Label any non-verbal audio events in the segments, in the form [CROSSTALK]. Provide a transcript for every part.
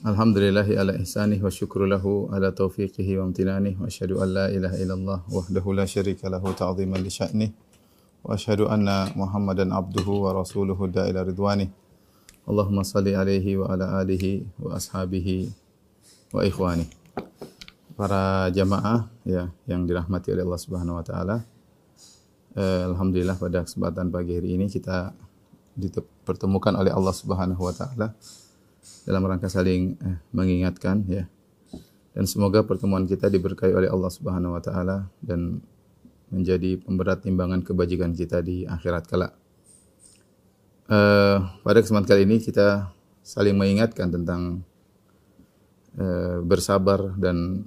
Alhamdulillahi ala ihsanih wa syukru lahu ala taufiqihi wa amtinanih wa asyhadu an la ilaha illallah wahdahu la syarika lahu ta'ziman li sya'nih wa asyhadu anna Muhammadan abduhu wa rasuluhu da'ila ridwanih Allahumma salli alaihi wa ala alihi wa ashabihi wa ikhwani para jamaah ya yang dirahmati oleh Allah Subhanahu wa taala eh, alhamdulillah pada kesempatan pagi hari ini kita dipertemukan oleh Allah Subhanahu wa taala dalam rangka saling eh, mengingatkan ya. Dan semoga pertemuan kita diberkahi oleh Allah Subhanahu wa taala dan menjadi pemberat timbangan kebajikan kita di akhirat kelak. Uh, pada kesempatan kali ini kita saling mengingatkan tentang uh, bersabar dan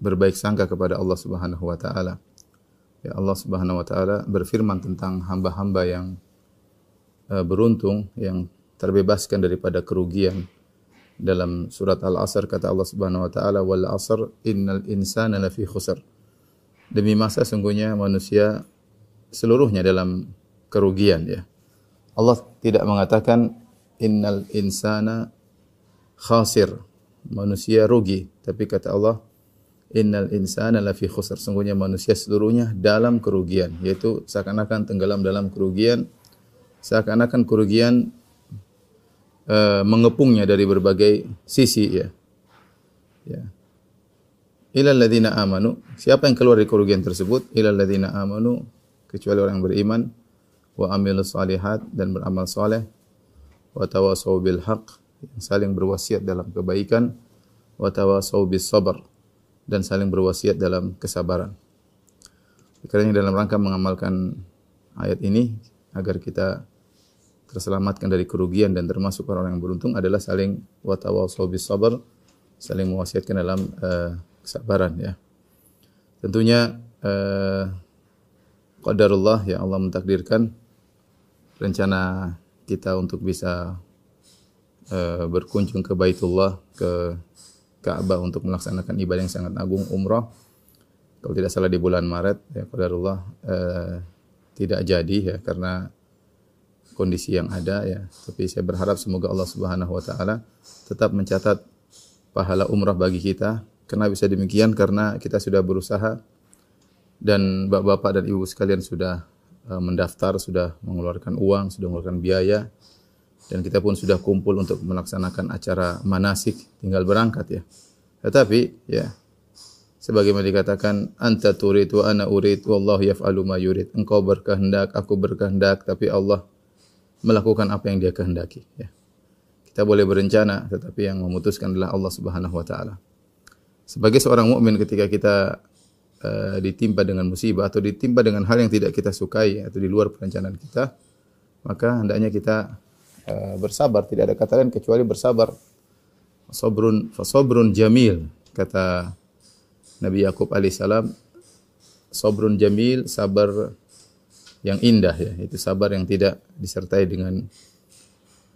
berbaik sangka kepada Allah Subhanahu wa taala. Ya Allah Subhanahu wa taala berfirman tentang hamba-hamba yang uh, beruntung yang terbebaskan daripada kerugian. Dalam surat Al-Asr kata Allah Subhanahu wa taala wal asr innal insana lafi khusr. Demi masa sungguhnya manusia seluruhnya dalam kerugian ya. Allah tidak mengatakan innal insana khasir, manusia rugi, tapi kata Allah innal insana lafi khusr. Sungguhnya manusia seluruhnya dalam kerugian, yaitu seakan-akan tenggelam dalam kerugian, seakan-akan kerugian uh, mengepungnya dari berbagai sisi ya. Ya. Ilal ladzina amanu, siapa yang keluar dari kerugian tersebut? Ilal ladzina amanu, kecuali orang yang beriman wa amilus salihat dan beramal saleh wa tawasau bil haq yang saling berwasiat dalam kebaikan wa tawasau bis sabr dan saling berwasiat dalam kesabaran. Karena dalam rangka mengamalkan ayat ini agar kita terselamatkan dari kerugian dan termasuk orang yang beruntung adalah saling watawasau bis sabar, saling mewasiatkan dalam uh, kesabaran ya. Tentunya uh, qadarullah yang Allah mentakdirkan rencana kita untuk bisa uh, berkunjung ke Baitullah ke Ka'bah untuk melaksanakan ibadah yang sangat agung umrah kalau tidak salah di bulan Maret ya qadarullah uh, tidak jadi ya karena kondisi yang ada ya. Tapi saya berharap semoga Allah Subhanahu wa taala tetap mencatat pahala umrah bagi kita. Karena bisa demikian karena kita sudah berusaha dan bapak-bapak dan ibu sekalian sudah uh, mendaftar, sudah mengeluarkan uang, sudah mengeluarkan biaya dan kita pun sudah kumpul untuk melaksanakan acara manasik, tinggal berangkat ya. Tetapi ya sebagaimana dikatakan anta turid wa ana urid wallahu yaf'alu ma yurid. Engkau berkehendak, aku berkehendak, tapi Allah melakukan apa yang dia kehendaki ya. Kita boleh berencana tetapi yang memutuskan adalah Allah Subhanahu wa taala. Sebagai seorang mukmin ketika kita uh, ditimpa dengan musibah atau ditimpa dengan hal yang tidak kita sukai atau di luar perencanaan kita, maka hendaknya kita uh, bersabar, tidak ada kata lain kecuali bersabar. Sabrun fasabrun jamil kata Nabi Yakub alaihissalam sabrun jamil sabar yang indah ya, itu sabar yang tidak disertai dengan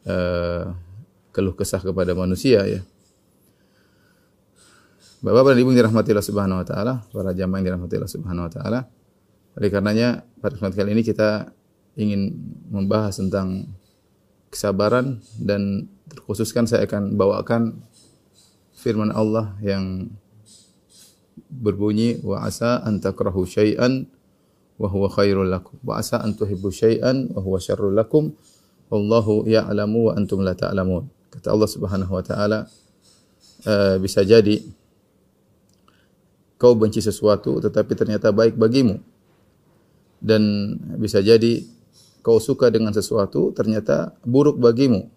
uh, keluh kesah kepada manusia ya. Bapak dan Ibu yang dirahmati Allah Subhanahu wa taala, para jamaah yang dirahmati Allah Subhanahu wa taala. Oleh karenanya pada kesempatan kali ini kita ingin membahas tentang kesabaran dan terkhususkan saya akan bawakan firman Allah yang berbunyi wa asa an takrahu syai'an wa huwa khairul lakum. Wa asa an tuhibbu syai'an wa huwa syarrul lakum. Wallahu ya'lamu wa antum la ta'lamun. Kata Allah Subhanahu wa taala uh, bisa jadi kau benci sesuatu tetapi ternyata baik bagimu. Dan bisa jadi kau suka dengan sesuatu ternyata buruk bagimu.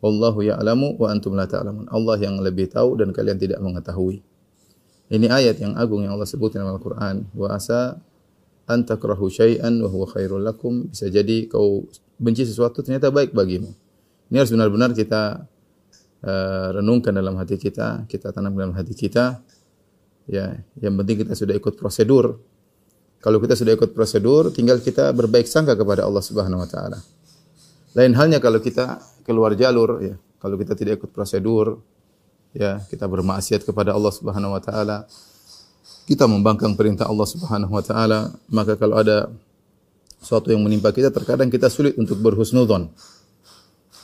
Wallahu ya'lamu wa antum la ta'lamun. Allah yang lebih tahu dan kalian tidak mengetahui. Ini ayat yang agung yang Allah sebut dalam Al-Qur'an. Wa asa antakrahu syai'an wa huwa khairul lakum bisa jadi kau benci sesuatu ternyata baik bagimu. Ini harus benar-benar kita uh, renungkan dalam hati kita, kita tanam dalam hati kita. Ya, yang penting kita sudah ikut prosedur. Kalau kita sudah ikut prosedur, tinggal kita berbaik sangka kepada Allah Subhanahu wa taala. Lain halnya kalau kita keluar jalur ya, kalau kita tidak ikut prosedur, ya, kita bermaksiat kepada Allah Subhanahu wa taala, kita membangkang perintah Allah Subhanahu wa taala, maka kalau ada sesuatu yang menimpa kita terkadang kita sulit untuk berhusnudzon.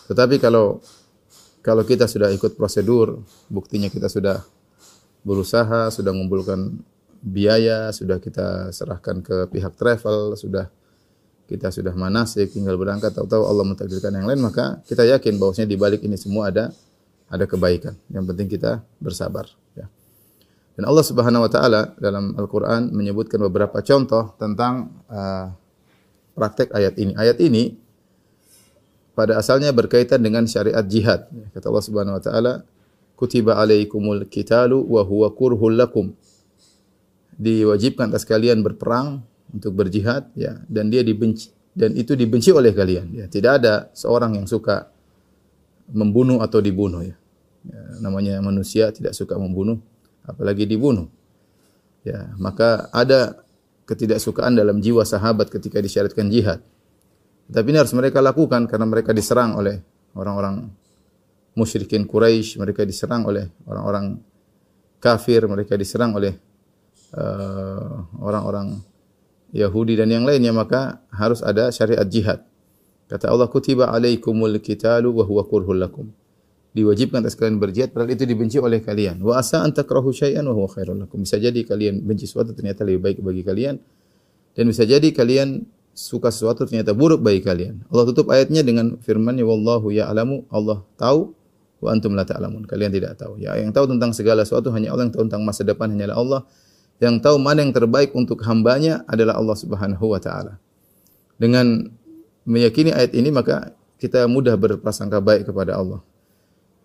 Tetapi kalau kalau kita sudah ikut prosedur, buktinya kita sudah berusaha, sudah mengumpulkan biaya, sudah kita serahkan ke pihak travel, sudah kita sudah manasik, tinggal berangkat, tahu-tahu Allah mentakdirkan yang lain, maka kita yakin bahwasanya di balik ini semua ada ada kebaikan. Yang penting kita bersabar. Dan Allah Subhanahu Wa Taala dalam Al-Quran menyebutkan beberapa contoh tentang uh, praktek ayat ini. Ayat ini pada asalnya berkaitan dengan syariat jihad. Kata Allah Subhanahu wa taala, "Kutiba alaikumul qitalu wa huwa kurhul lakum." Diwajibkan atas kalian berperang untuk berjihad ya dan dia dibenci dan itu dibenci oleh kalian ya. Tidak ada seorang yang suka membunuh atau dibunuh ya. ya namanya manusia tidak suka membunuh apalagi dibunuh. Ya, maka ada ketidaksukaan dalam jiwa sahabat ketika disyariatkan jihad. Tapi ini harus mereka lakukan karena mereka diserang oleh orang-orang musyrikin Quraisy, mereka diserang oleh orang-orang kafir, mereka diserang oleh uh, orang-orang Yahudi dan yang lainnya, maka harus ada syariat jihad. Kata Allah, kutiba alaikumul qitalu wa huwa kurhul lakum. Diwajibkan atas kalian berjihad padahal itu dibenci oleh kalian. Wa asa an takrahu syai'an wa huwa khairul lakum. Bisa jadi kalian benci sesuatu ternyata lebih baik bagi kalian dan bisa jadi kalian suka sesuatu ternyata buruk bagi kalian. Allah tutup ayatnya dengan firman-Nya wallahu ya'lamu, Allah tahu wa antum la ta'lamun. Kalian tidak tahu. Ya, yang tahu tentang segala sesuatu hanya Allah, yang tahu tentang masa depan hanyalah Allah. Yang tahu mana yang terbaik untuk hambanya adalah Allah Subhanahu wa taala. Dengan meyakini ayat ini maka kita mudah berprasangka baik kepada Allah.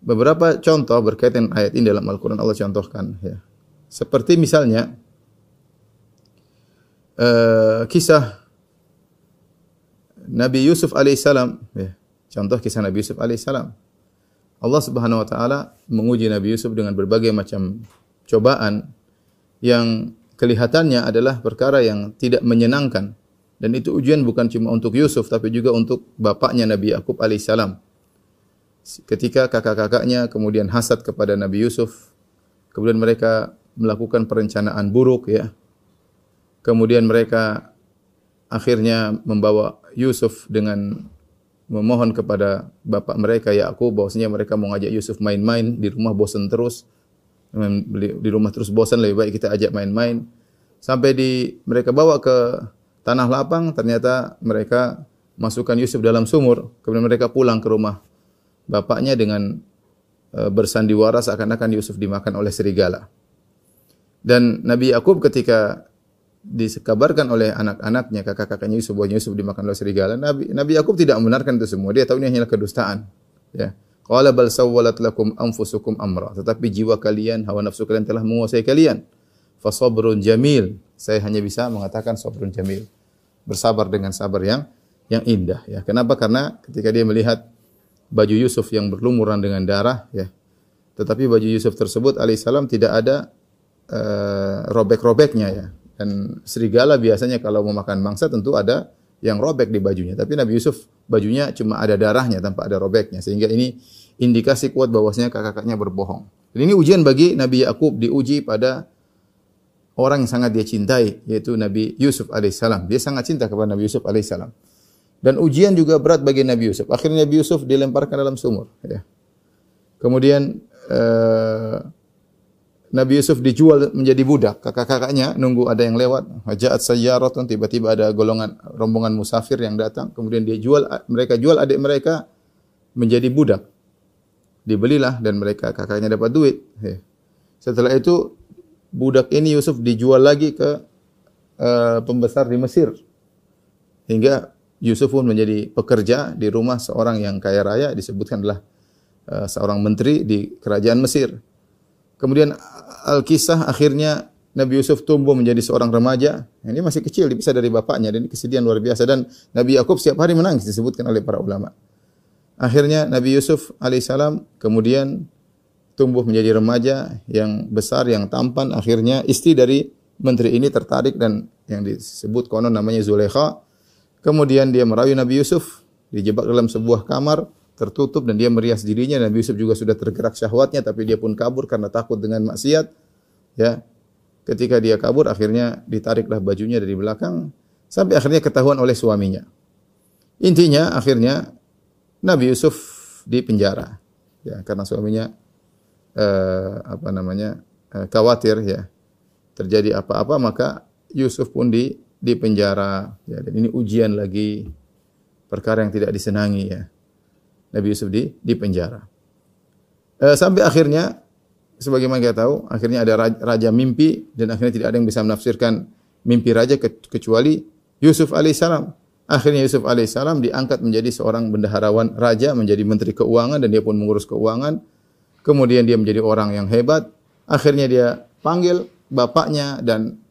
Beberapa contoh berkaitan ayat ini dalam Al-Qur'an Allah contohkan ya. Seperti misalnya uh, kisah Nabi Yusuf alaihissalam, ya, contoh kisah Nabi Yusuf alaihissalam. Allah Subhanahu wa taala menguji Nabi Yusuf dengan berbagai macam cobaan yang kelihatannya adalah perkara yang tidak menyenangkan dan itu ujian bukan cuma untuk Yusuf tapi juga untuk bapaknya Nabi Yakub alaihissalam. Ketika kakak-kakaknya kemudian hasad kepada Nabi Yusuf, kemudian mereka melakukan perencanaan buruk ya. Kemudian mereka akhirnya membawa Yusuf dengan memohon kepada bapak mereka Yakub bahwasanya mereka mau ngajak Yusuf main-main di rumah bosan terus. Di rumah terus bosan lebih baik kita ajak main-main. Sampai di mereka bawa ke tanah lapang ternyata mereka masukkan Yusuf dalam sumur. Kemudian mereka pulang ke rumah bapaknya dengan e, bersandiwara seakan-akan Yusuf dimakan oleh serigala dan Nabi Yakub ketika dikabarkan oleh anak-anaknya, kakak-kakaknya Yusuf bahwa Yusuf dimakan oleh serigala. Nabi Nabi Yakub tidak membenarkan itu semua. Dia tahu ini hanyalah kedustaan. Ya. Qala bal sawwalat lakum anfusukum amra. Tetapi jiwa kalian, hawa nafsu kalian telah menguasai kalian. Fasabrun jamil. Saya hanya bisa mengatakan sabrun jamil. Bersabar dengan sabar yang yang indah ya. Kenapa? Karena ketika dia melihat baju Yusuf yang berlumuran dengan darah ya. Tetapi baju Yusuf tersebut alaihissalam tidak ada uh, robek-robeknya ya dan serigala biasanya kalau mau makan mangsa tentu ada yang robek di bajunya. Tapi Nabi Yusuf bajunya cuma ada darahnya tanpa ada robeknya. Sehingga ini indikasi kuat bahwasanya kakak-kakaknya berbohong. Dan ini ujian bagi Nabi Yakub diuji pada orang yang sangat dia cintai yaitu Nabi Yusuf alaihissalam. Dia sangat cinta kepada Nabi Yusuf alaihissalam. Dan ujian juga berat bagi Nabi Yusuf. Akhirnya Nabi Yusuf dilemparkan dalam sumur. Ya. Kemudian uh, Nabi Yusuf dijual menjadi budak. Kakak-kakaknya nunggu ada yang lewat. Hajaat sayyaratun tiba-tiba ada golongan rombongan musafir yang datang. Kemudian dia jual mereka jual adik mereka menjadi budak. Dibelilah dan mereka kakaknya dapat duit. Setelah itu budak ini Yusuf dijual lagi ke uh, pembesar di Mesir. Hingga Yusuf pun menjadi pekerja di rumah seorang yang kaya raya disebutkan adalah uh, seorang menteri di kerajaan Mesir. Kemudian Al-Kisah akhirnya Nabi Yusuf tumbuh menjadi seorang remaja. Ini masih kecil, dipisah dari bapaknya dan kesedihan luar biasa dan Nabi Yakub setiap hari menangis disebutkan oleh para ulama. Akhirnya Nabi Yusuf alaihissalam kemudian tumbuh menjadi remaja yang besar, yang tampan. Akhirnya istri dari menteri ini tertarik dan yang disebut konon namanya Zulekha. Kemudian dia merayu Nabi Yusuf, dijebak dalam sebuah kamar tertutup dan dia merias dirinya. Nabi Yusuf juga sudah tergerak syahwatnya tapi dia pun kabur karena takut dengan maksiat. Ya. Ketika dia kabur akhirnya ditariklah bajunya dari belakang sampai akhirnya ketahuan oleh suaminya. Intinya akhirnya Nabi Yusuf di penjara. ya karena suaminya eh, apa namanya eh, khawatir ya terjadi apa-apa maka Yusuf pun di di penjara ya. Dan ini ujian lagi perkara yang tidak disenangi ya. Nabi Yusuf di di penjara. Eh, sampai akhirnya sebagaimana kita tahu akhirnya ada raja, mimpi dan akhirnya tidak ada yang bisa menafsirkan mimpi raja kecuali Yusuf alaihissalam. Akhirnya Yusuf alaihissalam diangkat menjadi seorang bendaharawan raja menjadi menteri keuangan dan dia pun mengurus keuangan. Kemudian dia menjadi orang yang hebat. Akhirnya dia panggil bapaknya dan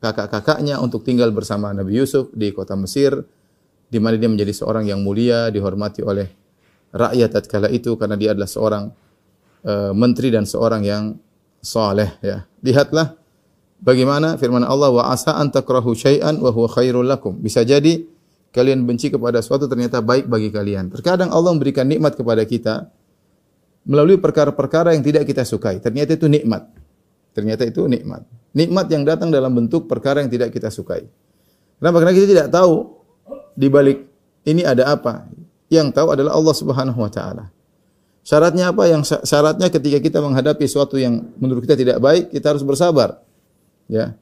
kakak-kakaknya untuk tinggal bersama Nabi Yusuf di kota Mesir di mana dia menjadi seorang yang mulia dihormati oleh rakyat tatkala itu karena dia adalah seorang uh, menteri dan seorang yang saleh ya. Lihatlah bagaimana firman Allah wa asa an takrahu syai'an wa huwa khairul lakum. Bisa jadi kalian benci kepada suatu ternyata baik bagi kalian. Terkadang Allah memberikan nikmat kepada kita melalui perkara-perkara yang tidak kita sukai. Ternyata itu nikmat Ternyata itu nikmat. Nikmat yang datang dalam bentuk perkara yang tidak kita sukai. Kenapa? Karena kita tidak tahu di balik ini ada apa. Yang tahu adalah Allah Subhanahu wa taala. Syaratnya apa? Yang syaratnya ketika kita menghadapi sesuatu yang menurut kita tidak baik, kita harus bersabar. Ya.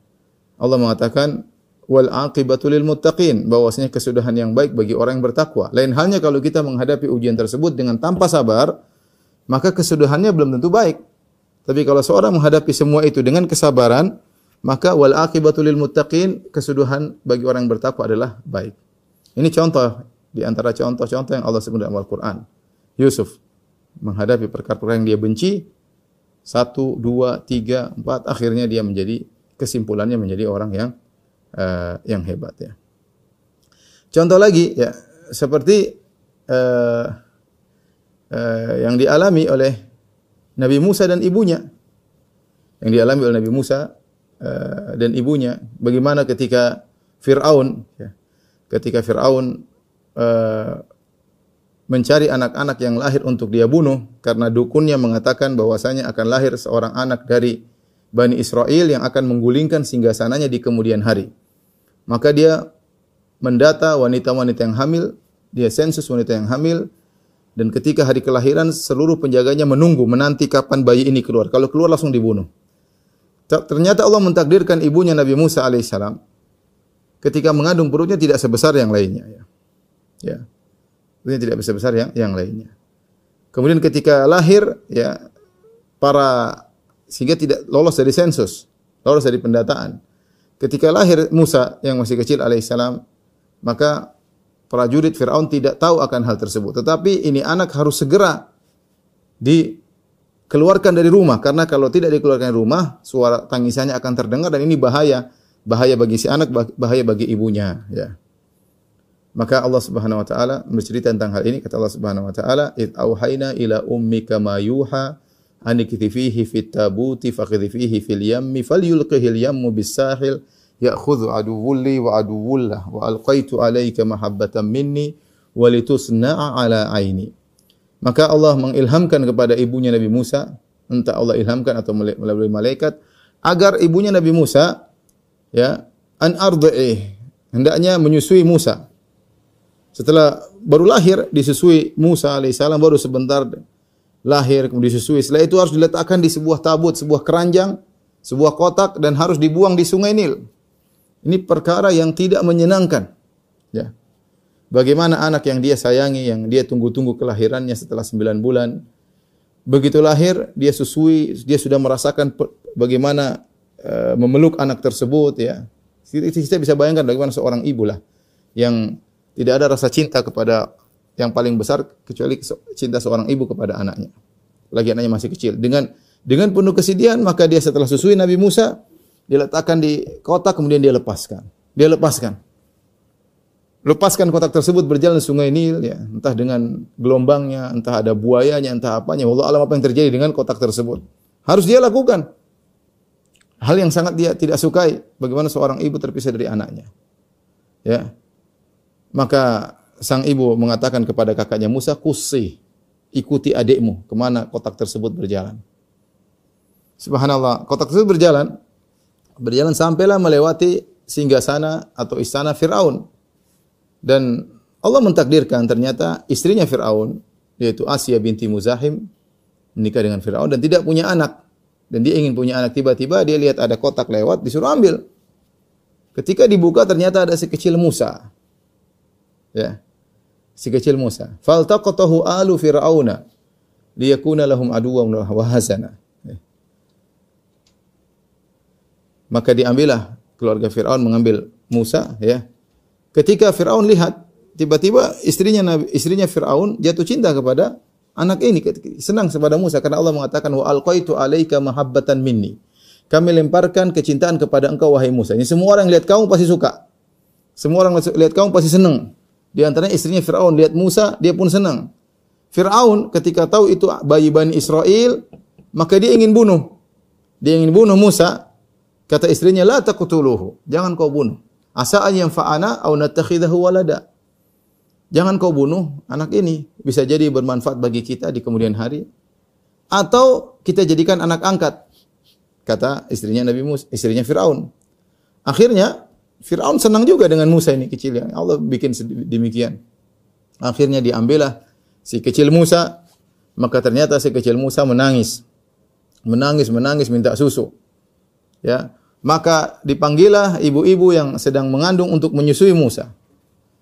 Allah mengatakan wal aqibatu lil muttaqin, bahwasanya kesudahan yang baik bagi orang yang bertakwa. Lain halnya kalau kita menghadapi ujian tersebut dengan tanpa sabar, maka kesudahannya belum tentu baik. Tapi kalau seorang menghadapi semua itu dengan kesabaran, maka wal akibatu lil muttaqin, kesuduhan bagi orang yang bertakwa adalah baik. Ini contoh di antara contoh-contoh yang Allah sebut dalam Al-Qur'an. Yusuf menghadapi perkara-perkara yang dia benci, satu, dua, tiga, empat, akhirnya dia menjadi kesimpulannya menjadi orang yang uh, yang hebat ya. Contoh lagi ya seperti uh, uh, yang dialami oleh Nabi Musa dan ibunya yang dialami oleh Nabi Musa uh, dan ibunya bagaimana ketika Firaun ya, ketika Firaun uh, mencari anak-anak yang lahir untuk dia bunuh karena dukunnya mengatakan bahwasanya akan lahir seorang anak dari Bani Israel yang akan menggulingkan singgasananya di kemudian hari. Maka dia mendata wanita-wanita yang hamil, dia sensus wanita yang hamil, dan ketika hari kelahiran seluruh penjaganya menunggu menanti kapan bayi ini keluar. Kalau keluar langsung dibunuh. Ternyata Allah mentakdirkan ibunya Nabi Musa alaihissalam ketika mengandung perutnya tidak sebesar yang lainnya. Ya, ya. perutnya tidak sebesar yang yang lainnya. Kemudian ketika lahir, ya para sehingga tidak lolos dari sensus, lolos dari pendataan. Ketika lahir Musa yang masih kecil alaihissalam, maka prajurit Firaun tidak tahu akan hal tersebut. Tetapi ini anak harus segera dikeluarkan dari rumah karena kalau tidak dikeluarkan dari rumah suara tangisannya akan terdengar dan ini bahaya bahaya bagi si anak bahaya bagi ibunya ya maka Allah Subhanahu wa taala bercerita tentang hal ini kata Allah Subhanahu wa taala id auhayna ila ummika ma yuha anikthi fihi fit tabuti faqidhi fihi fil yammi falyulqihi al yammu bis sahil ya'khudhu aduwwul li wa aduwwullah wa alqaitu alaika mahabbatan minni wa litusna'a ala aini. Maka Allah mengilhamkan kepada ibunya Nabi Musa, entah Allah ilhamkan atau melalui malaikat, agar ibunya Nabi Musa ya an hendaknya menyusui Musa. Setelah baru lahir disusui Musa alaihissalam baru sebentar lahir kemudian disusui. Setelah itu harus diletakkan di sebuah tabut, sebuah keranjang, sebuah kotak dan harus dibuang di Sungai Nil. Ini perkara yang tidak menyenangkan. Ya. Bagaimana anak yang dia sayangi, yang dia tunggu-tunggu kelahirannya setelah sembilan bulan, begitu lahir dia susui, dia sudah merasakan bagaimana uh, memeluk anak tersebut. Ya, kita bisa bayangkan bagaimana seorang ibu lah yang tidak ada rasa cinta kepada yang paling besar kecuali cinta seorang ibu kepada anaknya. Lagi anaknya masih kecil. Dengan dengan penuh kesedihan maka dia setelah susui Nabi Musa diletakkan di kotak kemudian dia lepaskan. Dia lepaskan. Lepaskan kotak tersebut berjalan di sungai Nil ya, entah dengan gelombangnya, entah ada buayanya, entah apanya. Allah alam apa yang terjadi dengan kotak tersebut. Harus dia lakukan. Hal yang sangat dia tidak sukai bagaimana seorang ibu terpisah dari anaknya. Ya. Maka sang ibu mengatakan kepada kakaknya Musa, "Kusi, ikuti adikmu ke mana kotak tersebut berjalan." Subhanallah, kotak tersebut berjalan, berjalan sampailah melewati singgasana atau istana Firaun. Dan Allah mentakdirkan ternyata istrinya Firaun yaitu Asia binti Muzahim menikah dengan Firaun dan tidak punya anak. Dan dia ingin punya anak tiba-tiba dia lihat ada kotak lewat disuruh ambil. Ketika dibuka ternyata ada si kecil Musa. Ya. Si kecil Musa. Faltaqatahu alu fir'auna liyakuna lahum aduwwan wa hasana. Ya. Maka diambillah keluarga Firaun mengambil Musa ya. Ketika Firaun lihat tiba-tiba istrinya Nabi, istrinya Firaun jatuh cinta kepada anak ini senang kepada Musa karena Allah mengatakan wa alqaitu alaika mahabbatan minni. Kami lemparkan kecintaan kepada engkau wahai Musa. Ini semua orang lihat kamu pasti suka. Semua orang lihat kamu pasti senang. Di antaranya istrinya Firaun lihat Musa, dia pun senang. Firaun ketika tahu itu bayi Bani Israel, maka dia ingin bunuh. Dia ingin bunuh Musa. Kata istrinya, "La taqtuluhu." Jangan kau bunuh. Asa an yanfa'ana aw natakhidahu walada. Jangan kau bunuh anak ini, bisa jadi bermanfaat bagi kita di kemudian hari. Atau kita jadikan anak angkat. Kata istrinya Nabi Musa, istrinya Firaun. Akhirnya Firaun senang juga dengan Musa ini kecil yang Allah bikin demikian. Akhirnya diambillah si kecil Musa, maka ternyata si kecil Musa menangis. Menangis, menangis minta susu. Ya, maka dipanggillah ibu-ibu yang sedang mengandung untuk menyusui Musa.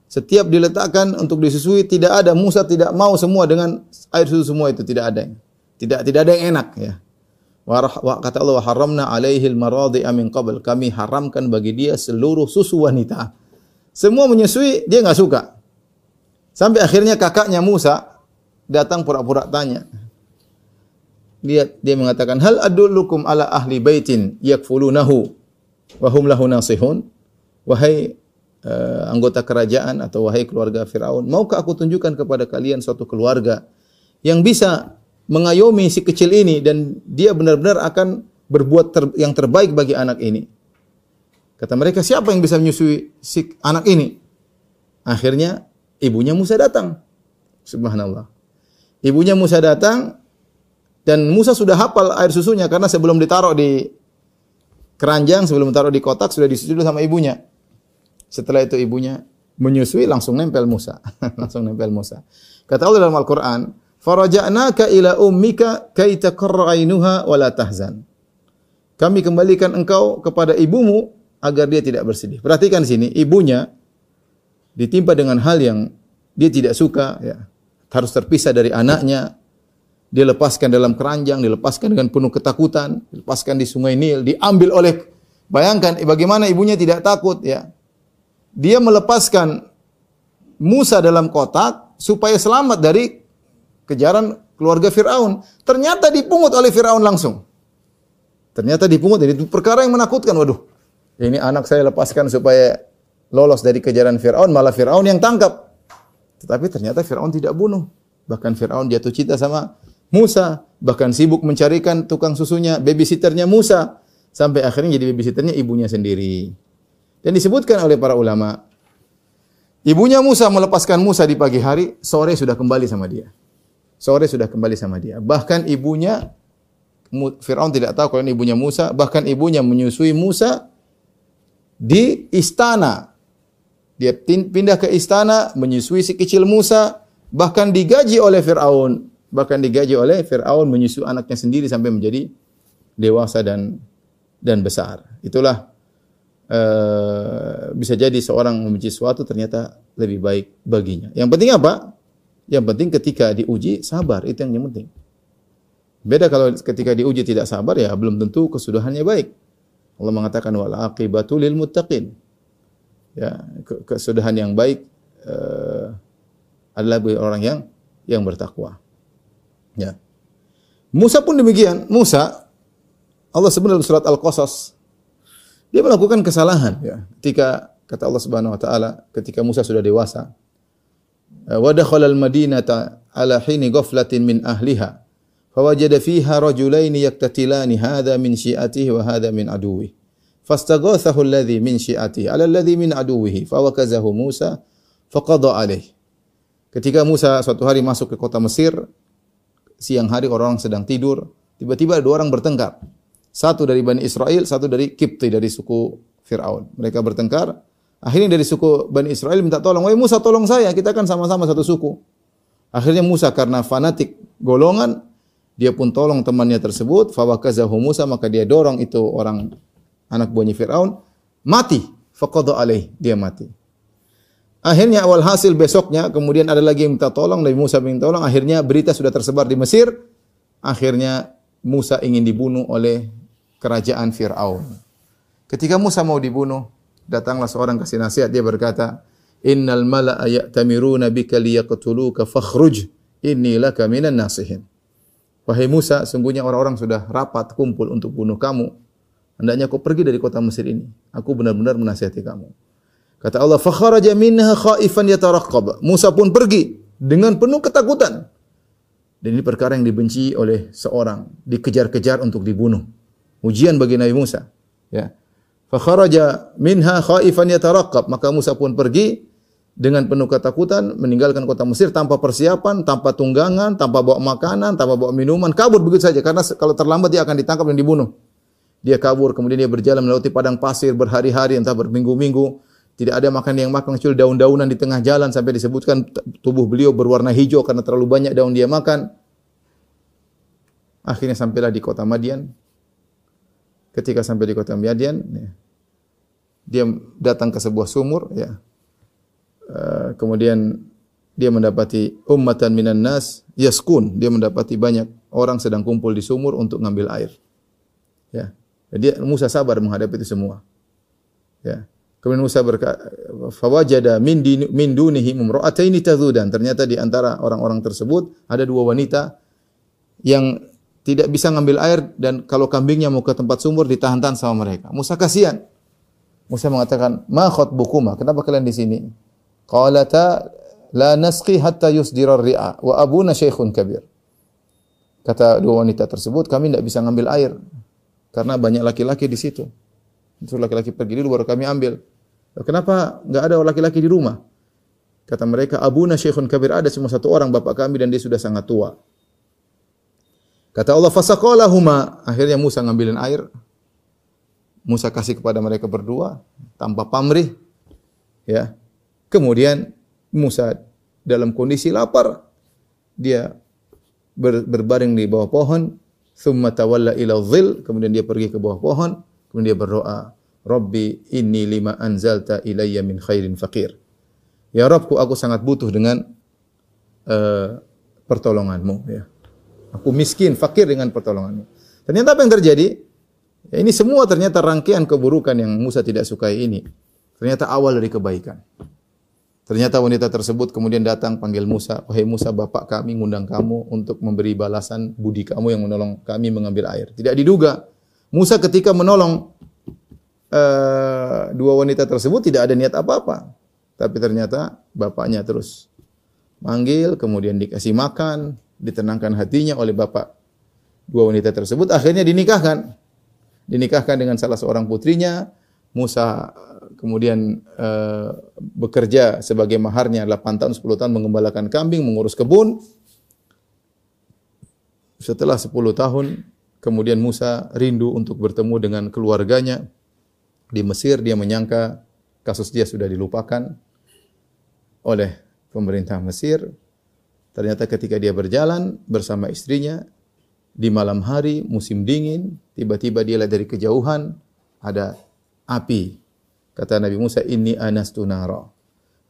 Setiap diletakkan untuk disusui tidak ada Musa tidak mau semua dengan air susu semua itu tidak ada. Tidak tidak ada yang enak ya. Wa, kata Allah haramna alaihi al-maradi min qabl. Kami haramkan bagi dia seluruh susu wanita. Semua menyusui dia enggak suka. Sampai akhirnya kakaknya Musa datang pura-pura tanya. Dia dia mengatakan hal adullukum ala ahli baitin yakfulunahu wa hum lahu nasihun. Wahai uh, anggota kerajaan atau wahai keluarga Firaun, maukah aku tunjukkan kepada kalian suatu keluarga yang bisa mengayomi si kecil ini dan dia benar-benar akan berbuat ter, yang terbaik bagi anak ini. Kata mereka, siapa yang bisa menyusui si anak ini? Akhirnya ibunya Musa datang. Subhanallah. Ibunya Musa datang dan Musa sudah hafal air susunya karena sebelum ditaruh di keranjang, sebelum ditaruh di kotak sudah disusui sama ibunya. Setelah itu ibunya menyusui langsung nempel Musa. [LAUGHS] langsung nempel Musa. Kata Allah dalam Al-Qur'an, "Faraja'naka ila ummika kay taqarra 'ainuha wa la tahzan." Kami kembalikan engkau kepada ibumu agar dia tidak bersedih. Perhatikan sini, ibunya ditimpa dengan hal yang dia tidak suka, ya. Harus terpisah dari anaknya, dilepaskan dalam keranjang, dilepaskan dengan penuh ketakutan, dilepaskan di sungai Nil, diambil oleh bayangkan bagaimana ibunya tidak takut ya dia melepaskan Musa dalam kotak supaya selamat dari kejaran keluarga Firaun. Ternyata dipungut oleh Firaun langsung. Ternyata dipungut. Jadi perkara yang menakutkan. Waduh, ini anak saya lepaskan supaya lolos dari kejaran Firaun, malah Firaun yang tangkap. Tetapi ternyata Firaun tidak bunuh. Bahkan Firaun jatuh cinta sama Musa, bahkan sibuk mencarikan tukang susunya, babysitternya Musa, sampai akhirnya jadi babysitternya ibunya sendiri. Dan disebutkan oleh para ulama, ibunya Musa melepaskan Musa di pagi hari, sore sudah kembali sama dia. Sore sudah kembali sama dia. Bahkan ibunya Firaun tidak tahu kalau ini ibunya Musa, bahkan ibunya menyusui Musa di istana. Dia pindah ke istana, menyusui si kecil Musa, bahkan digaji oleh Firaun, bahkan digaji oleh Firaun menyusui anaknya sendiri sampai menjadi dewasa dan dan besar. Itulah uh, bisa jadi seorang membenci sesuatu ternyata lebih baik baginya. Yang penting apa? Yang penting ketika diuji sabar, itu yang penting. Beda kalau ketika diuji tidak sabar ya belum tentu kesudahannya baik. Allah mengatakan wal aqibatu lil muttaqin. Ya, kesudahan yang baik uh, adalah bagi orang yang yang bertakwa. Ya. Musa pun demikian. Musa Allah sebenarnya surat Al-Qasas dia melakukan kesalahan ya. Ketika kata Allah Subhanahu wa taala ketika Musa sudah dewasa. Wa dakhala al-madinata ala hini ghaflatin min ahliha. Fawajada fiha rajulain yaktatilani hadha min syi'atihi wa hadha min aduwwihi. Fastaghathahu alladhi min syi'atihi ala alladhi min aduwwihi fawakazahu Musa faqada alaih. Ketika Musa suatu hari masuk ke kota Mesir, siang hari orang sedang tidur, tiba-tiba dua orang bertengkar. Satu dari Bani Israel, satu dari Kipti, dari suku Fir'aun. Mereka bertengkar. Akhirnya dari suku Bani Israel minta tolong. Wahai Musa tolong saya, kita kan sama-sama satu suku. Akhirnya Musa karena fanatik golongan, Dia pun tolong temannya tersebut, fawakazahu Musa maka dia dorong itu orang anak buahnya Firaun mati. Faqadha alaih, dia mati. Akhirnya awal hasil besoknya kemudian ada lagi yang minta tolong Nabi Musa minta tolong akhirnya berita sudah tersebar di Mesir akhirnya Musa ingin dibunuh oleh kerajaan Firaun. Ketika Musa mau dibunuh datanglah seorang kasih nasihat dia berkata innal mala'a ya'tamiruna bika liyaqtuluka fakhruj inni laka minan nasihin. Wahai Musa, sungguhnya orang-orang sudah rapat kumpul untuk bunuh kamu. Hendaknya kau pergi dari kota Mesir ini. Aku benar-benar menasihati kamu. Kata Allah, "Fakharaja minha khaifan yataraqqab." Musa pun pergi dengan penuh ketakutan. Dan ini perkara yang dibenci oleh seorang, dikejar-kejar untuk dibunuh. Ujian bagi Nabi Musa, ya. Fakharaja minha khaifan yataraqqab. Maka Musa pun pergi dengan penuh ketakutan meninggalkan kota Mesir tanpa persiapan, tanpa tunggangan, tanpa bawa makanan, tanpa bawa minuman, kabur begitu saja karena kalau terlambat dia akan ditangkap dan dibunuh. Dia kabur, kemudian dia berjalan melewati padang pasir berhari-hari entah berminggu-minggu, tidak ada makan yang makan kecuali daun-daunan di tengah jalan sampai disebutkan tubuh beliau berwarna hijau karena terlalu banyak daun dia makan. Akhirnya sampailah di kota Madian. Ketika sampai di kota Madian, ya, dia datang ke sebuah sumur, ya, Eh, kemudian dia mendapati ummatan minan nas yaskun, dia mendapati banyak orang sedang kumpul di sumur untuk ngambil air. Ya. Jadi Musa sabar menghadapi itu semua. Ya. Kemudian Musa berkata, "Fawajada min min dunihi mumra'ataini tazudan." Ternyata di antara orang-orang tersebut ada dua wanita yang tidak bisa ngambil air dan kalau kambingnya mau ke tempat sumur ditahan-tahan sama mereka. Musa kasihan. Musa mengatakan, "Ma khatbukuma? Kenapa kalian di sini?" Qalata la nasqi hatta yusdira ri'a wa abuna syaikhun kabir. Kata dua wanita tersebut, kami tidak bisa ngambil air karena banyak laki-laki di situ. Itu laki-laki pergi dulu baru kami ambil. Kenapa enggak ada laki-laki di rumah? Kata mereka, abuna syaikhun kabir ada cuma satu orang bapak kami dan dia sudah sangat tua. Kata Allah, fasaqalahuma. Akhirnya Musa ngambilin air. Musa kasih kepada mereka berdua tanpa pamrih. Ya. Kemudian Musa dalam kondisi lapar, dia ber, berbaring di bawah pohon, thumma tawalla ila dhil, kemudian dia pergi ke bawah pohon, kemudian dia berdoa, Rabbi inni lima anzalta ilayya min khairin faqir. Ya Rabbku, aku sangat butuh dengan uh, pertolonganmu. Ya. Aku miskin, fakir dengan pertolonganmu. Ternyata apa yang terjadi? Ya, ini semua ternyata rangkaian keburukan yang Musa tidak sukai ini. Ternyata awal dari kebaikan. Ternyata wanita tersebut kemudian datang panggil Musa, "Wahai Musa, bapak kami ngundang kamu untuk memberi balasan budi kamu yang menolong kami mengambil air." Tidak diduga Musa ketika menolong uh, dua wanita tersebut tidak ada niat apa-apa. Tapi ternyata bapaknya terus manggil, kemudian dikasih makan, ditenangkan hatinya oleh bapak dua wanita tersebut, akhirnya dinikahkan. Dinikahkan dengan salah seorang putrinya, Musa kemudian uh, bekerja sebagai maharnya 8 tahun 10 tahun mengembalakan kambing, mengurus kebun. Setelah 10 tahun kemudian Musa rindu untuk bertemu dengan keluarganya di Mesir, dia menyangka kasus dia sudah dilupakan oleh pemerintah Mesir. Ternyata ketika dia berjalan bersama istrinya di malam hari musim dingin, tiba-tiba dia lihat dari kejauhan ada api Kata Nabi Musa, "Inni anastu nara.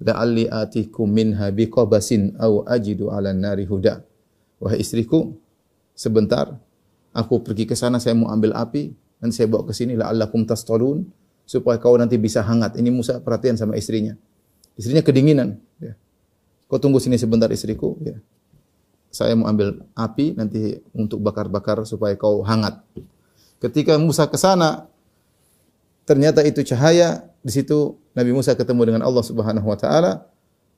La'alli atikum minha biqabasin aw ajidu 'ala nari huda." Wahai istriku, sebentar aku pergi ke sana saya mau ambil api dan saya bawa ke sini la'allakum tastalun supaya kau nanti bisa hangat. Ini Musa perhatian sama istrinya. Istrinya kedinginan, ya. Kau tunggu sini sebentar istriku, ya. Saya mau ambil api nanti untuk bakar-bakar supaya kau hangat. Ketika Musa ke sana, ternyata itu cahaya, di situ Nabi Musa ketemu dengan Allah Subhanahu wa taala,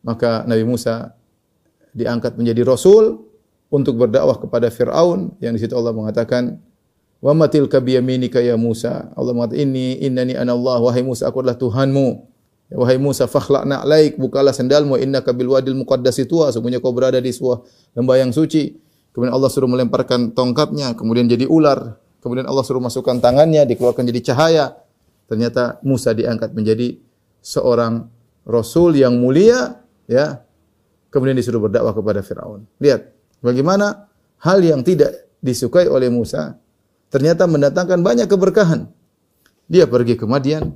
maka Nabi Musa diangkat menjadi rasul untuk berdakwah kepada Firaun yang di situ Allah mengatakan wa matil kabiyaminika ya Musa? Allah mengatakan ini innani ana Allah. Wahai Musa aku adalah Tuhanmu. Wahai Musa fakhla'na alaik bukalah sendalmu innaka bil wadil muqaddas tua sesungguhnya kau berada di sebuah lembah yang suci. Kemudian Allah suruh melemparkan tongkatnya kemudian jadi ular. Kemudian Allah suruh masukkan tangannya dikeluarkan jadi cahaya. Ternyata Musa diangkat menjadi seorang rasul yang mulia, ya. Kemudian disuruh berdakwah kepada Firaun. Lihat bagaimana hal yang tidak disukai oleh Musa ternyata mendatangkan banyak keberkahan. Dia pergi ke Madian,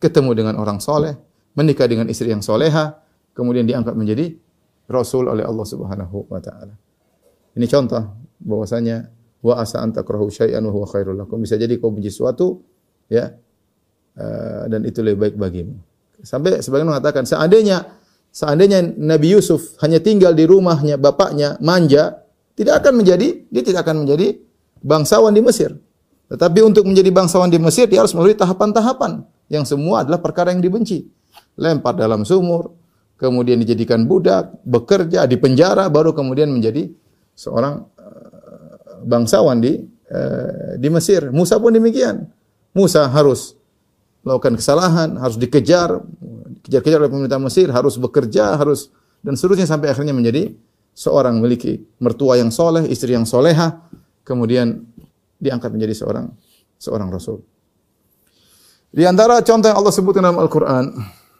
ketemu dengan orang soleh, menikah dengan istri yang soleha, kemudian diangkat menjadi rasul oleh Allah Subhanahu wa taala. Ini contoh bahwasanya wa asa anta takrahu syai'an wa huwa khairul lakum. Bisa jadi kau benci sesuatu ya uh, dan itu lebih baik bagimu. Sampai sebagian mengatakan seandainya seandainya Nabi Yusuf hanya tinggal di rumahnya bapaknya manja, tidak akan menjadi dia tidak akan menjadi bangsawan di Mesir. Tetapi untuk menjadi bangsawan di Mesir dia harus melalui tahapan-tahapan yang semua adalah perkara yang dibenci. Lempar dalam sumur, kemudian dijadikan budak, bekerja di penjara baru kemudian menjadi seorang uh, bangsawan di uh, di Mesir. Musa pun demikian. Musa harus melakukan kesalahan, harus dikejar, dikejar-kejar oleh pemerintah Mesir, harus bekerja, harus dan seterusnya sampai akhirnya menjadi seorang memiliki mertua yang soleh, istri yang soleha, kemudian diangkat menjadi seorang seorang rasul. Di antara contoh yang Allah sebutkan dalam Al-Quran,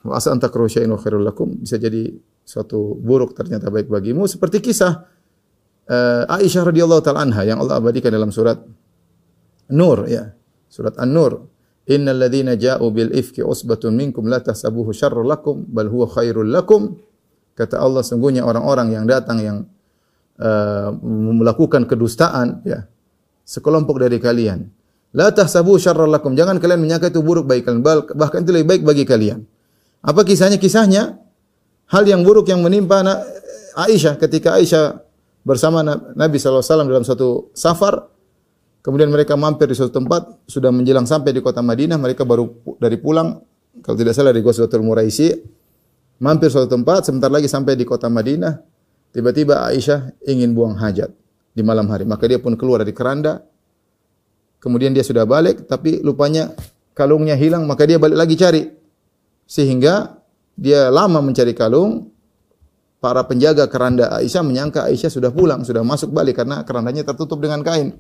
wa asa antakru syai'in khairul lakum, bisa jadi suatu buruk ternyata baik bagimu, seperti kisah uh, Aisyah radhiyallahu taala anha yang Allah abadikan dalam surat Nur ya. Surat An-Nur. Innal ladzina ja'u bil ifki usbatun minkum la tahsabuhu syarrul lakum bal huwa khairul lakum. Kata Allah sungguhnya orang-orang yang datang yang uh, melakukan kedustaan ya. Sekelompok dari kalian. La tahsabu syarrul lakum. Jangan kalian menyangka itu buruk bagi kalian, bahkan itu lebih baik bagi kalian. Apa kisahnya? Kisahnya hal yang buruk yang menimpa Aisyah ketika Aisyah bersama Nabi SAW dalam satu safar. Kemudian mereka mampir di suatu tempat, sudah menjelang sampai di kota Madinah, mereka baru dari pulang, kalau tidak salah dari Ghazwatul Muraisi, mampir suatu tempat, sebentar lagi sampai di kota Madinah, tiba-tiba Aisyah ingin buang hajat di malam hari. Maka dia pun keluar dari keranda, kemudian dia sudah balik, tapi lupanya kalungnya hilang, maka dia balik lagi cari. Sehingga dia lama mencari kalung, para penjaga keranda Aisyah menyangka Aisyah sudah pulang, sudah masuk balik karena kerandanya tertutup dengan kain.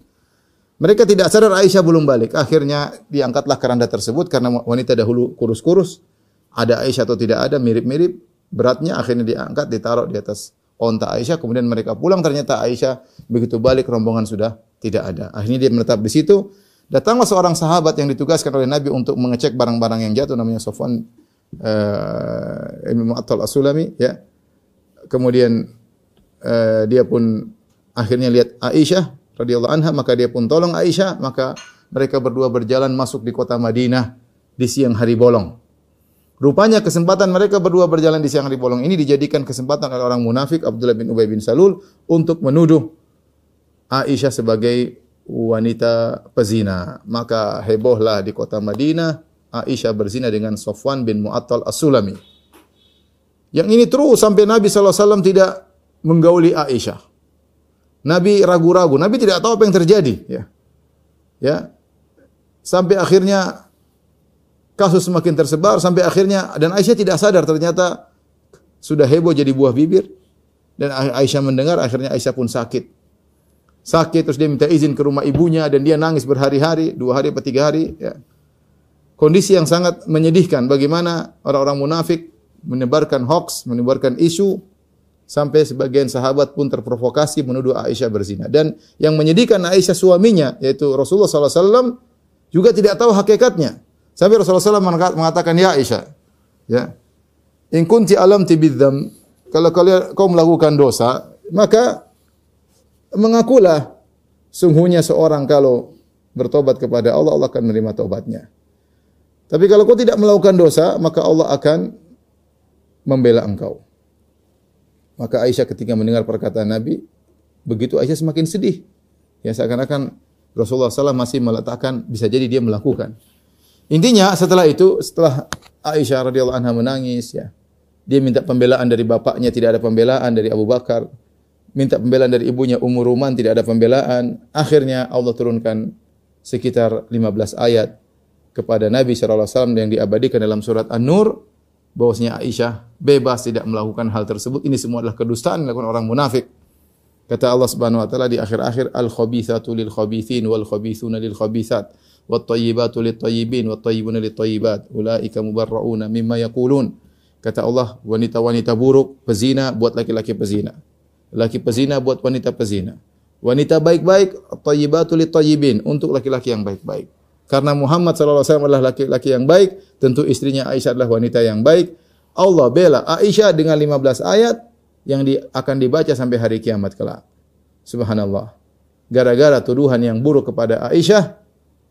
Mereka tidak sadar Aisyah belum balik. Akhirnya diangkatlah keranda tersebut karena wanita dahulu kurus-kurus. Ada Aisyah atau tidak ada, mirip-mirip. Beratnya akhirnya diangkat, ditaruh di atas onta Aisyah. Kemudian mereka pulang, ternyata Aisyah begitu balik rombongan sudah tidak ada. Akhirnya dia menetap di situ. Datanglah seorang sahabat yang ditugaskan oleh Nabi untuk mengecek barang-barang yang jatuh, namanya Sofwan uh, Ibn Mu'attal As-Sulami. Ya kemudian uh, dia pun akhirnya lihat Aisyah radhiyallahu anha maka dia pun tolong Aisyah maka mereka berdua berjalan masuk di kota Madinah di siang hari bolong. Rupanya kesempatan mereka berdua berjalan di siang hari bolong ini dijadikan kesempatan oleh orang munafik Abdullah bin Ubay bin Salul untuk menuduh Aisyah sebagai wanita pezina. Maka hebohlah di kota Madinah Aisyah berzina dengan Sofwan bin Mu'attal As-Sulami. Yang ini terus sampai Nabi SAW tidak menggauli Aisyah. Nabi ragu-ragu, Nabi tidak tahu apa yang terjadi. Ya, ya. Sampai akhirnya kasus semakin tersebar, sampai akhirnya dan Aisyah tidak sadar ternyata sudah heboh jadi buah bibir. Dan Aisyah mendengar, akhirnya Aisyah pun sakit. Sakit, terus dia minta izin ke rumah ibunya dan dia nangis berhari-hari, dua hari atau tiga hari. Ya. Kondisi yang sangat menyedihkan. Bagaimana orang-orang munafik menyebarkan hoax, menyebarkan isu sampai sebagian sahabat pun terprovokasi menuduh Aisyah berzina. Dan yang menyedihkan Aisyah suaminya yaitu Rasulullah SAW juga tidak tahu hakikatnya. Sampai Rasulullah SAW mengatakan, ya Aisyah, ya, in kunti alam tibidzam, kalau kalian kau melakukan dosa, maka mengakulah sungguhnya seorang kalau bertobat kepada Allah, Allah akan menerima tobatnya. Tapi kalau kau tidak melakukan dosa, maka Allah akan membela engkau. Maka Aisyah ketika mendengar perkataan Nabi, begitu Aisyah semakin sedih. Ya seakan-akan Rasulullah SAW masih meletakkan bisa jadi dia melakukan. Intinya setelah itu, setelah Aisyah radhiyallahu anha menangis, ya, dia minta pembelaan dari bapaknya, tidak ada pembelaan dari Abu Bakar. Minta pembelaan dari ibunya Ummu Ruman, tidak ada pembelaan. Akhirnya Allah turunkan sekitar 15 ayat kepada Nabi SAW yang diabadikan dalam surat An-Nur bahwasanya Aisyah bebas tidak melakukan hal tersebut. Ini semua adalah kedustaan dilakukan orang munafik. Kata Allah Subhanahu wa taala di akhir-akhir al-khabithatu lil khabithin wal khabithuna lil khabithat tayyibatu wat tayyibuna lit tayyibat ulaika mubarrauna mimma yaqulun. Kata Allah, wanita-wanita buruk pezina buat laki-laki pezina. Laki pezina buat wanita pezina. Wanita baik-baik, thayyibatul thayyibin, untuk laki-laki yang baik-baik. Karena Muhammad wasallam adalah laki-laki yang baik, tentu istrinya Aisyah adalah wanita yang baik. Allah bela Aisyah dengan 15 ayat yang di, akan dibaca sampai hari kiamat kelak. Subhanallah. Gara-gara tuduhan yang buruk kepada Aisyah,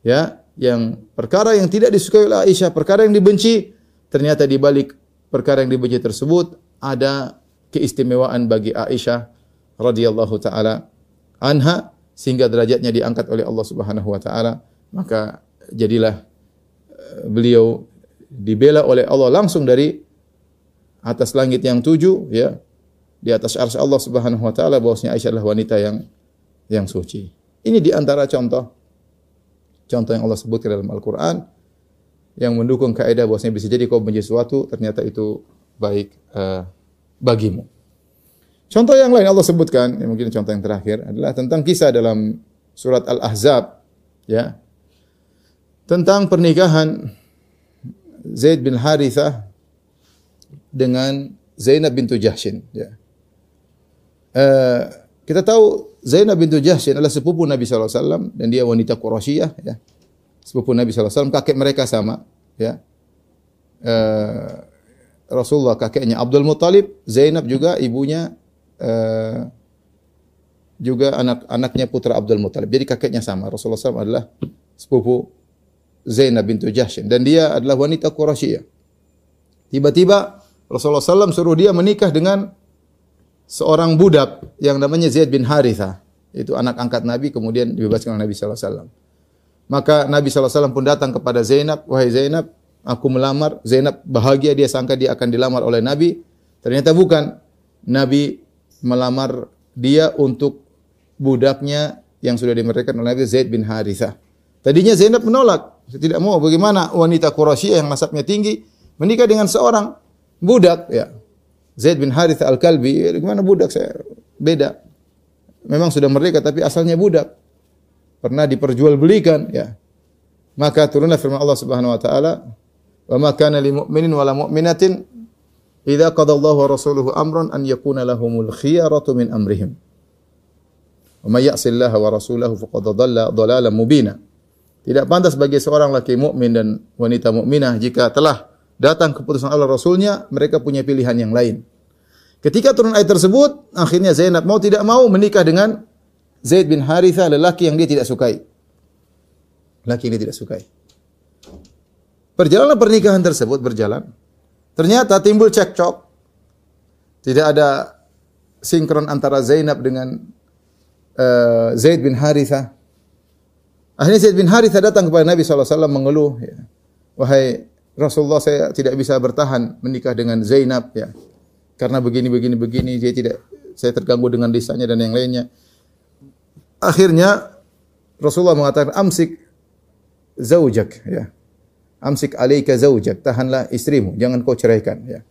ya, yang perkara yang tidak disukai oleh Aisyah, perkara yang dibenci, ternyata di balik perkara yang dibenci tersebut ada keistimewaan bagi Aisyah radhiyallahu taala anha sehingga derajatnya diangkat oleh Allah Subhanahu wa taala, maka jadilah eh, beliau dibela oleh Allah langsung dari atas langit yang tujuh ya di atas arsy Allah Subhanahu wa taala bahwasanya Aisyah adalah wanita yang yang suci. Ini di antara contoh contoh yang Allah sebutkan dalam Al-Qur'an yang mendukung kaidah bahwasanya bisa jadi kau benci sesuatu ternyata itu baik uh, bagimu. Contoh yang lain Allah sebutkan, ya mungkin contoh yang terakhir adalah tentang kisah dalam surat Al-Ahzab ya. Tentang pernikahan Zaid bin Harithah dengan Zainab bintu Jahshin ya. Uh, kita tahu Zainab bintu Jahshin adalah sepupu Nabi SAW dan dia wanita Quraisyah ya. Sepupu Nabi SAW, kakek mereka sama ya. Uh, Rasulullah kakeknya Abdul Muttalib, Zainab juga ibunya uh, juga anak-anaknya putra Abdul Muthalib. Jadi kakeknya sama. Rasulullah SAW adalah sepupu Zainab bintu Jahshin dan dia adalah wanita Quraisy. Tiba-tiba Rasulullah SAW suruh dia menikah dengan seorang budak yang namanya Zaid bin Haritha. Itu anak angkat Nabi kemudian dibebaskan oleh Nabi SAW. Maka Nabi SAW pun datang kepada Zainab, wahai Zainab, aku melamar. Zainab bahagia dia sangka dia akan dilamar oleh Nabi. Ternyata bukan. Nabi melamar dia untuk budaknya yang sudah dimerdekakan oleh Nabi Zaid bin Harithah. Tadinya Zainab menolak, saya tidak mau bagaimana wanita Quraisy yang nasabnya tinggi menikah dengan seorang budak ya. Zaid bin Harithah Al-Kalbi, bagaimana budak saya? Beda. Memang sudah merdeka tapi asalnya budak. Pernah diperjualbelikan ya. Maka turunlah firman Allah Subhanahu wa taala, "Wa ma kana lil mu'minin wala mu'minatin Idza qadallahu wa rasuluhu amran an yakuna lahumul khiyaratu min amrihim. Wa may ya'sillaha wa rasulahu faqad dhalla dhalalan mubina. Tidak pantas bagi seorang laki mukmin dan wanita mukminah jika telah datang keputusan Allah Rasulnya, mereka punya pilihan yang lain. Ketika turun ayat tersebut, akhirnya Zainab mau tidak mau menikah dengan Zaid bin Haritha, lelaki yang dia tidak sukai. Lelaki yang dia tidak sukai. Perjalanan pernikahan tersebut berjalan. Ternyata timbul cekcok. Tidak ada sinkron antara Zainab dengan uh, Zaid bin Haritha. Akhirnya Zaid bin Haritha datang kepada Nabi SAW mengeluh. Ya. Wahai Rasulullah saya tidak bisa bertahan menikah dengan Zainab ya. Karena begini begini begini dia tidak saya terganggu dengan desanya dan yang lainnya. Akhirnya Rasulullah mengatakan amsik zaujak ya amsik alaika zaujak, tahanlah istrimu, jangan kau ceraikan ya.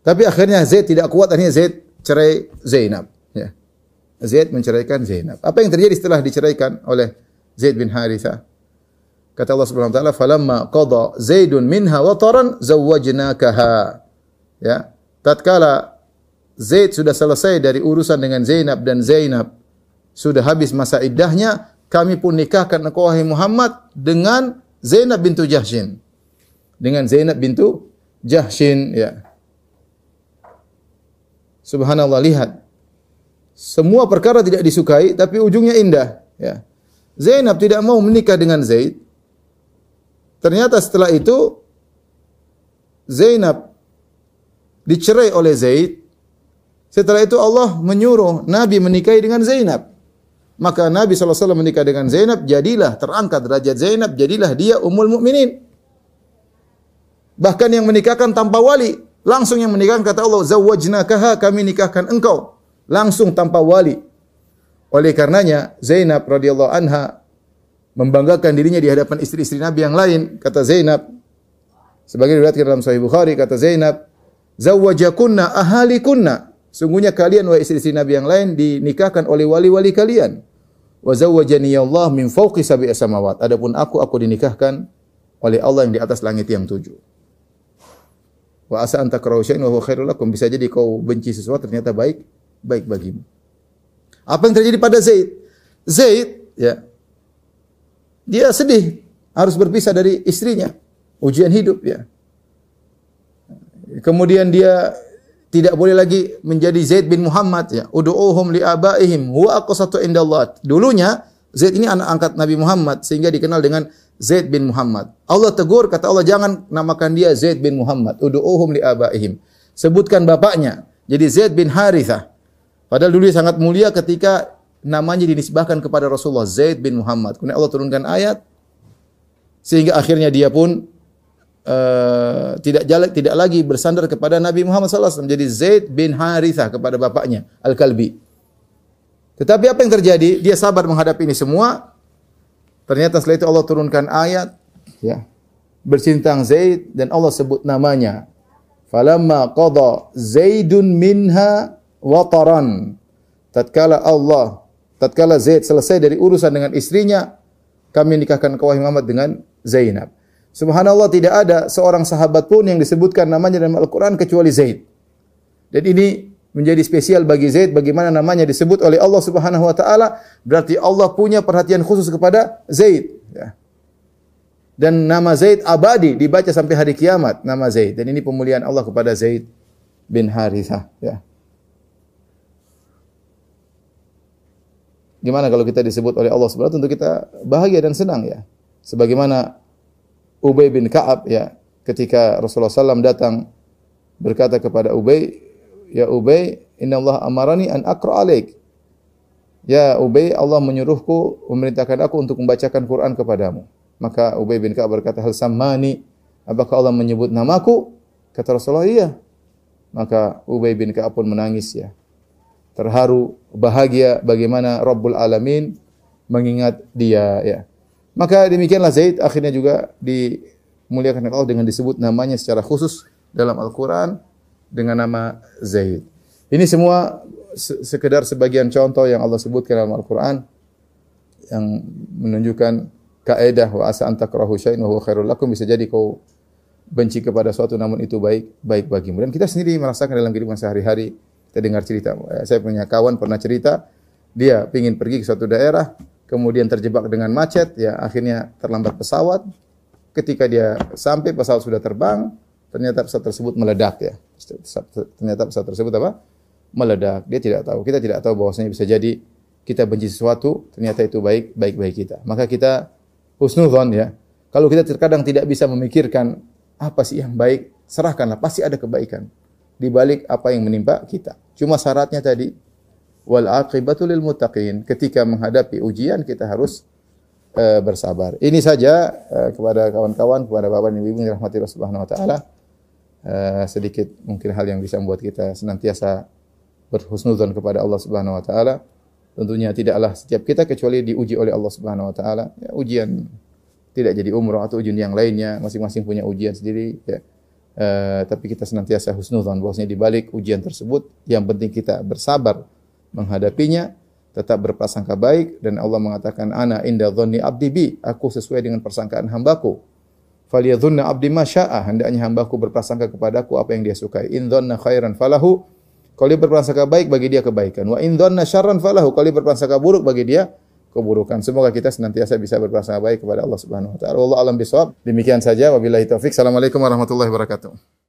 Tapi akhirnya Zaid tidak kuat, akhirnya Zaid cerai Zainab ya. Zaid menceraikan Zainab. Apa yang terjadi setelah diceraikan oleh Zaid bin Haritha? Kata Allah Subhanahu wa taala, "Falamma qada Zaidun minha wataran zawwajnakaha." Ya. Tatkala Zaid sudah selesai dari urusan dengan Zainab dan Zainab sudah habis masa iddahnya, kami pun nikahkan engkau wahai Muhammad dengan Zainab bintu Jahshin dengan Zainab bintu Jahshin ya. Subhanallah lihat. Semua perkara tidak disukai tapi ujungnya indah ya. Zainab tidak mau menikah dengan Zaid. Ternyata setelah itu Zainab dicerai oleh Zaid. Setelah itu Allah menyuruh Nabi menikahi dengan Zainab. Maka Nabi SAW menikah dengan Zainab, jadilah terangkat derajat Zainab, jadilah dia umul mukminin. Bahkan yang menikahkan tanpa wali, langsung yang menikahkan kata Allah, "Zawwajnakaha, kami nikahkan engkau." Langsung tanpa wali. Oleh karenanya Zainab radhiyallahu anha membanggakan dirinya di hadapan istri-istri Nabi yang lain. Kata Zainab sebagai diriwayatkan dalam Sahih Bukhari kata Zainab, "Zawwajakunna ahalikunna." Sungguhnya kalian wahai istri-istri Nabi yang lain dinikahkan oleh wali-wali kalian. Wa zawwajani Allah min fawqi sab'i samawat. Adapun aku aku dinikahkan oleh Allah yang di atas langit yang tujuh. Wa asa anta syai'an wa huwa khairul lakum. Bisa jadi kau benci sesuatu ternyata baik baik bagimu. Apa yang terjadi pada Zaid? Zaid ya dia sedih harus berpisah dari istrinya. Ujian hidup ya. Kemudian dia tidak boleh lagi menjadi Zaid bin Muhammad ya. Ud'uhum li abaihim huwa aqsatu indallah. Dulunya Zaid ini anak angkat Nabi Muhammad sehingga dikenal dengan Zaid bin Muhammad. Allah tegur kata Allah jangan namakan dia Zaid bin Muhammad. Ud'uhum li abaihim. Sebutkan bapaknya. Jadi Zaid bin Harithah. Padahal dulu sangat mulia ketika namanya dinisbahkan kepada Rasulullah Zaid bin Muhammad. Kemudian Allah turunkan ayat sehingga akhirnya dia pun uh, tidak jalan, tidak lagi bersandar kepada Nabi Muhammad SAW. Jadi Zaid bin Harithah kepada bapaknya Al-Kalbi. Tetapi apa yang terjadi? Dia sabar menghadapi ini semua. Ternyata setelah itu Allah turunkan ayat ya bersintang Zaid dan Allah sebut namanya. Falamma qada Zaidun minha wataran. Tatkala Allah, tatkala Zaid selesai dari urusan dengan istrinya, kami nikahkan kau Muhammad dengan Zainab. Subhanallah tidak ada seorang sahabat pun yang disebutkan namanya dalam Al-Quran kecuali Zaid. Dan ini menjadi spesial bagi Zaid bagaimana namanya disebut oleh Allah Subhanahu wa taala berarti Allah punya perhatian khusus kepada Zaid ya. Dan nama Zaid abadi dibaca sampai hari kiamat nama Zaid dan ini pemulihan Allah kepada Zaid bin Harithah ya. Gimana kalau kita disebut oleh Allah Subhanahu tentu kita bahagia dan senang ya. Sebagaimana Ubay bin Ka'ab ya, ketika Rasulullah SAW datang berkata kepada Ubay, "Ya Ubay, inna Allah amarani an aqra alaik." Ya Ubay, Allah menyuruhku memerintahkan aku untuk membacakan Quran kepadamu. Maka Ubay bin Ka'ab berkata, "Hal sammani?" Apakah Allah menyebut namaku? Kata Rasulullah, "Iya." Maka Ubay bin Ka'ab pun menangis ya. Terharu, bahagia bagaimana Rabbul Alamin mengingat dia ya. Maka demikianlah Zaid akhirnya juga dimuliakan Allah dengan disebut namanya secara khusus dalam Al-Quran dengan nama Zaid. Ini semua sekedar sebagian contoh yang Allah sebutkan dalam Al-Quran yang menunjukkan kaidah wa asa antakrahu syai'in wa huwa khairul lakum bisa jadi kau benci kepada suatu namun itu baik baik bagimu dan kita sendiri merasakan dalam kehidupan sehari-hari kita dengar cerita saya punya kawan pernah cerita dia ingin pergi ke suatu daerah kemudian terjebak dengan macet, ya akhirnya terlambat pesawat. Ketika dia sampai pesawat sudah terbang, ternyata pesawat tersebut meledak ya. Ternyata pesawat tersebut apa? Meledak. Dia tidak tahu. Kita tidak tahu bahwasanya bisa jadi kita benci sesuatu, ternyata itu baik baik baik kita. Maka kita husnudzon ya. Kalau kita terkadang tidak bisa memikirkan apa sih yang baik, serahkanlah pasti ada kebaikan di balik apa yang menimpa kita. Cuma syaratnya tadi wal aqibatu lil muttaqin. Ketika menghadapi ujian kita harus uh, bersabar. Ini saja uh, kepada kawan-kawan, kepada Bapak dan Ibu yang dirahmati Allah Subhanahu wa taala. Uh, sedikit mungkin hal yang bisa membuat kita senantiasa berhusnudzon kepada Allah Subhanahu wa taala. Tentunya tidaklah setiap kita kecuali diuji oleh Allah Subhanahu wa taala. Ya, ujian tidak jadi umroh atau ujian yang lainnya, masing-masing punya ujian sendiri ya. Uh, tapi kita senantiasa husnudzon bahwasanya di balik ujian tersebut yang penting kita bersabar menghadapinya, tetap berprasangka baik dan Allah mengatakan ana inda dhanni abdi bi, aku sesuai dengan persangkaan hambaku. Faliyadhunna abdi ma syaa, hendaknya hambaku berprasangka kepadaku apa yang dia sukai. In dhanna khairan falahu, kalau dia berprasangka baik bagi dia kebaikan. Wa in dhanna syarran falahu, kalau dia berprasangka buruk bagi dia keburukan. Semoga kita senantiasa bisa berprasangka baik kepada Allah Subhanahu wa taala. Wallahu alam bisawab. Demikian saja wabillahi taufik. Assalamualaikum warahmatullahi wabarakatuh.